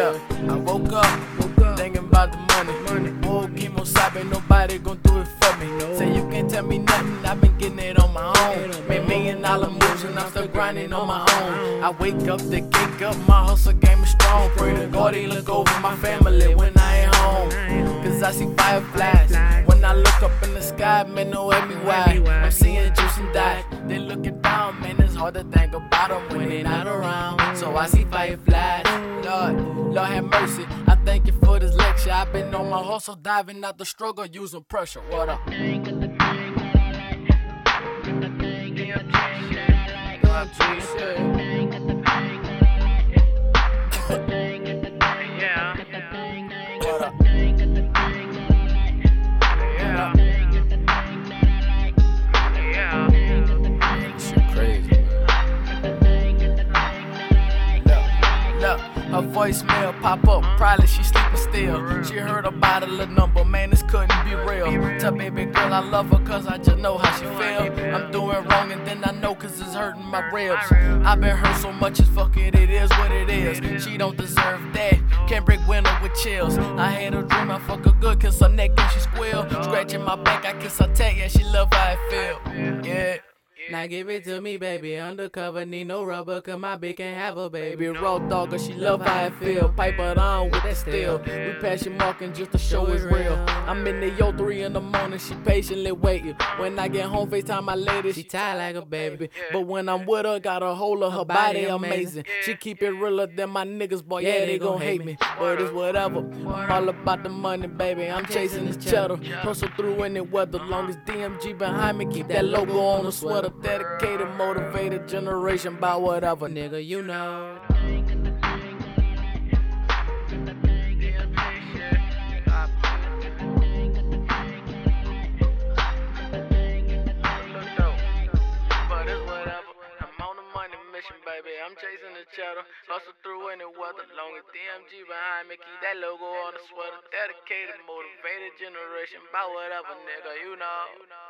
Yeah. I woke up, thinking about the money. money. Oh, Kimo Sabe, nobody gon' do it for me. No. Say you can't tell me nothing, I've been getting it on my own. Made million dollar moves and I'm still grinding on my own. I wake up to kick up, my hustle game is strong. Pray to God he look over my family when I ain't home. Cause I see fireflies. When I look up in the sky, man, know everywhere. I'm seeing juice and die. They looking down, man, it's hard to think about them when they not around. So I see fireflies. Lord, Lord have mercy. I thank you for this lecture. I've been on my hustle, diving out the struggle, using pressure. What up? What Look, her voicemail pop up. Probably she sleeping still. She heard a little number, man, this couldn't be real. Tell baby girl I love her cause I just know how she feel. I'm doing wrong and then I know cause it's hurting my ribs. I've been hurt so much, it's fuck it, it is what it is. She don't deserve that. Can't break winter with chills. I had a dream, I fuck her good, kiss her neck and she squeal. Scratching my back, I kiss her tail, yeah, she love how I feel. Now give it to me, baby. Undercover, need no rubber, cause my bitch can't have a baby. Raw dog, cause she love how I feel. Pipe it on with that steel. We pass your marking just to show it's real. I'm in the yo 3 in the morning, she patiently waiting. When I get home, FaceTime my lady, she tired like a baby. But when I'm with her, got a hold of her body amazing. She keep it realer than my niggas, boy. Yeah, they gon' hate me. But it's whatever. All about the money, baby. I'm chasing this cheddar. Hustle through any weather. Uh-huh. Long as DMG behind me, keep that logo on the sweater. Dedicated, motivated generation by whatever, nigga, you know. I'm on the money mission, baby. I'm chasing the cheddar. Hustle through any weather. Long as DMG behind me, keep that logo on the sweater. Dedicated, motivated generation by whatever, nigga, you know.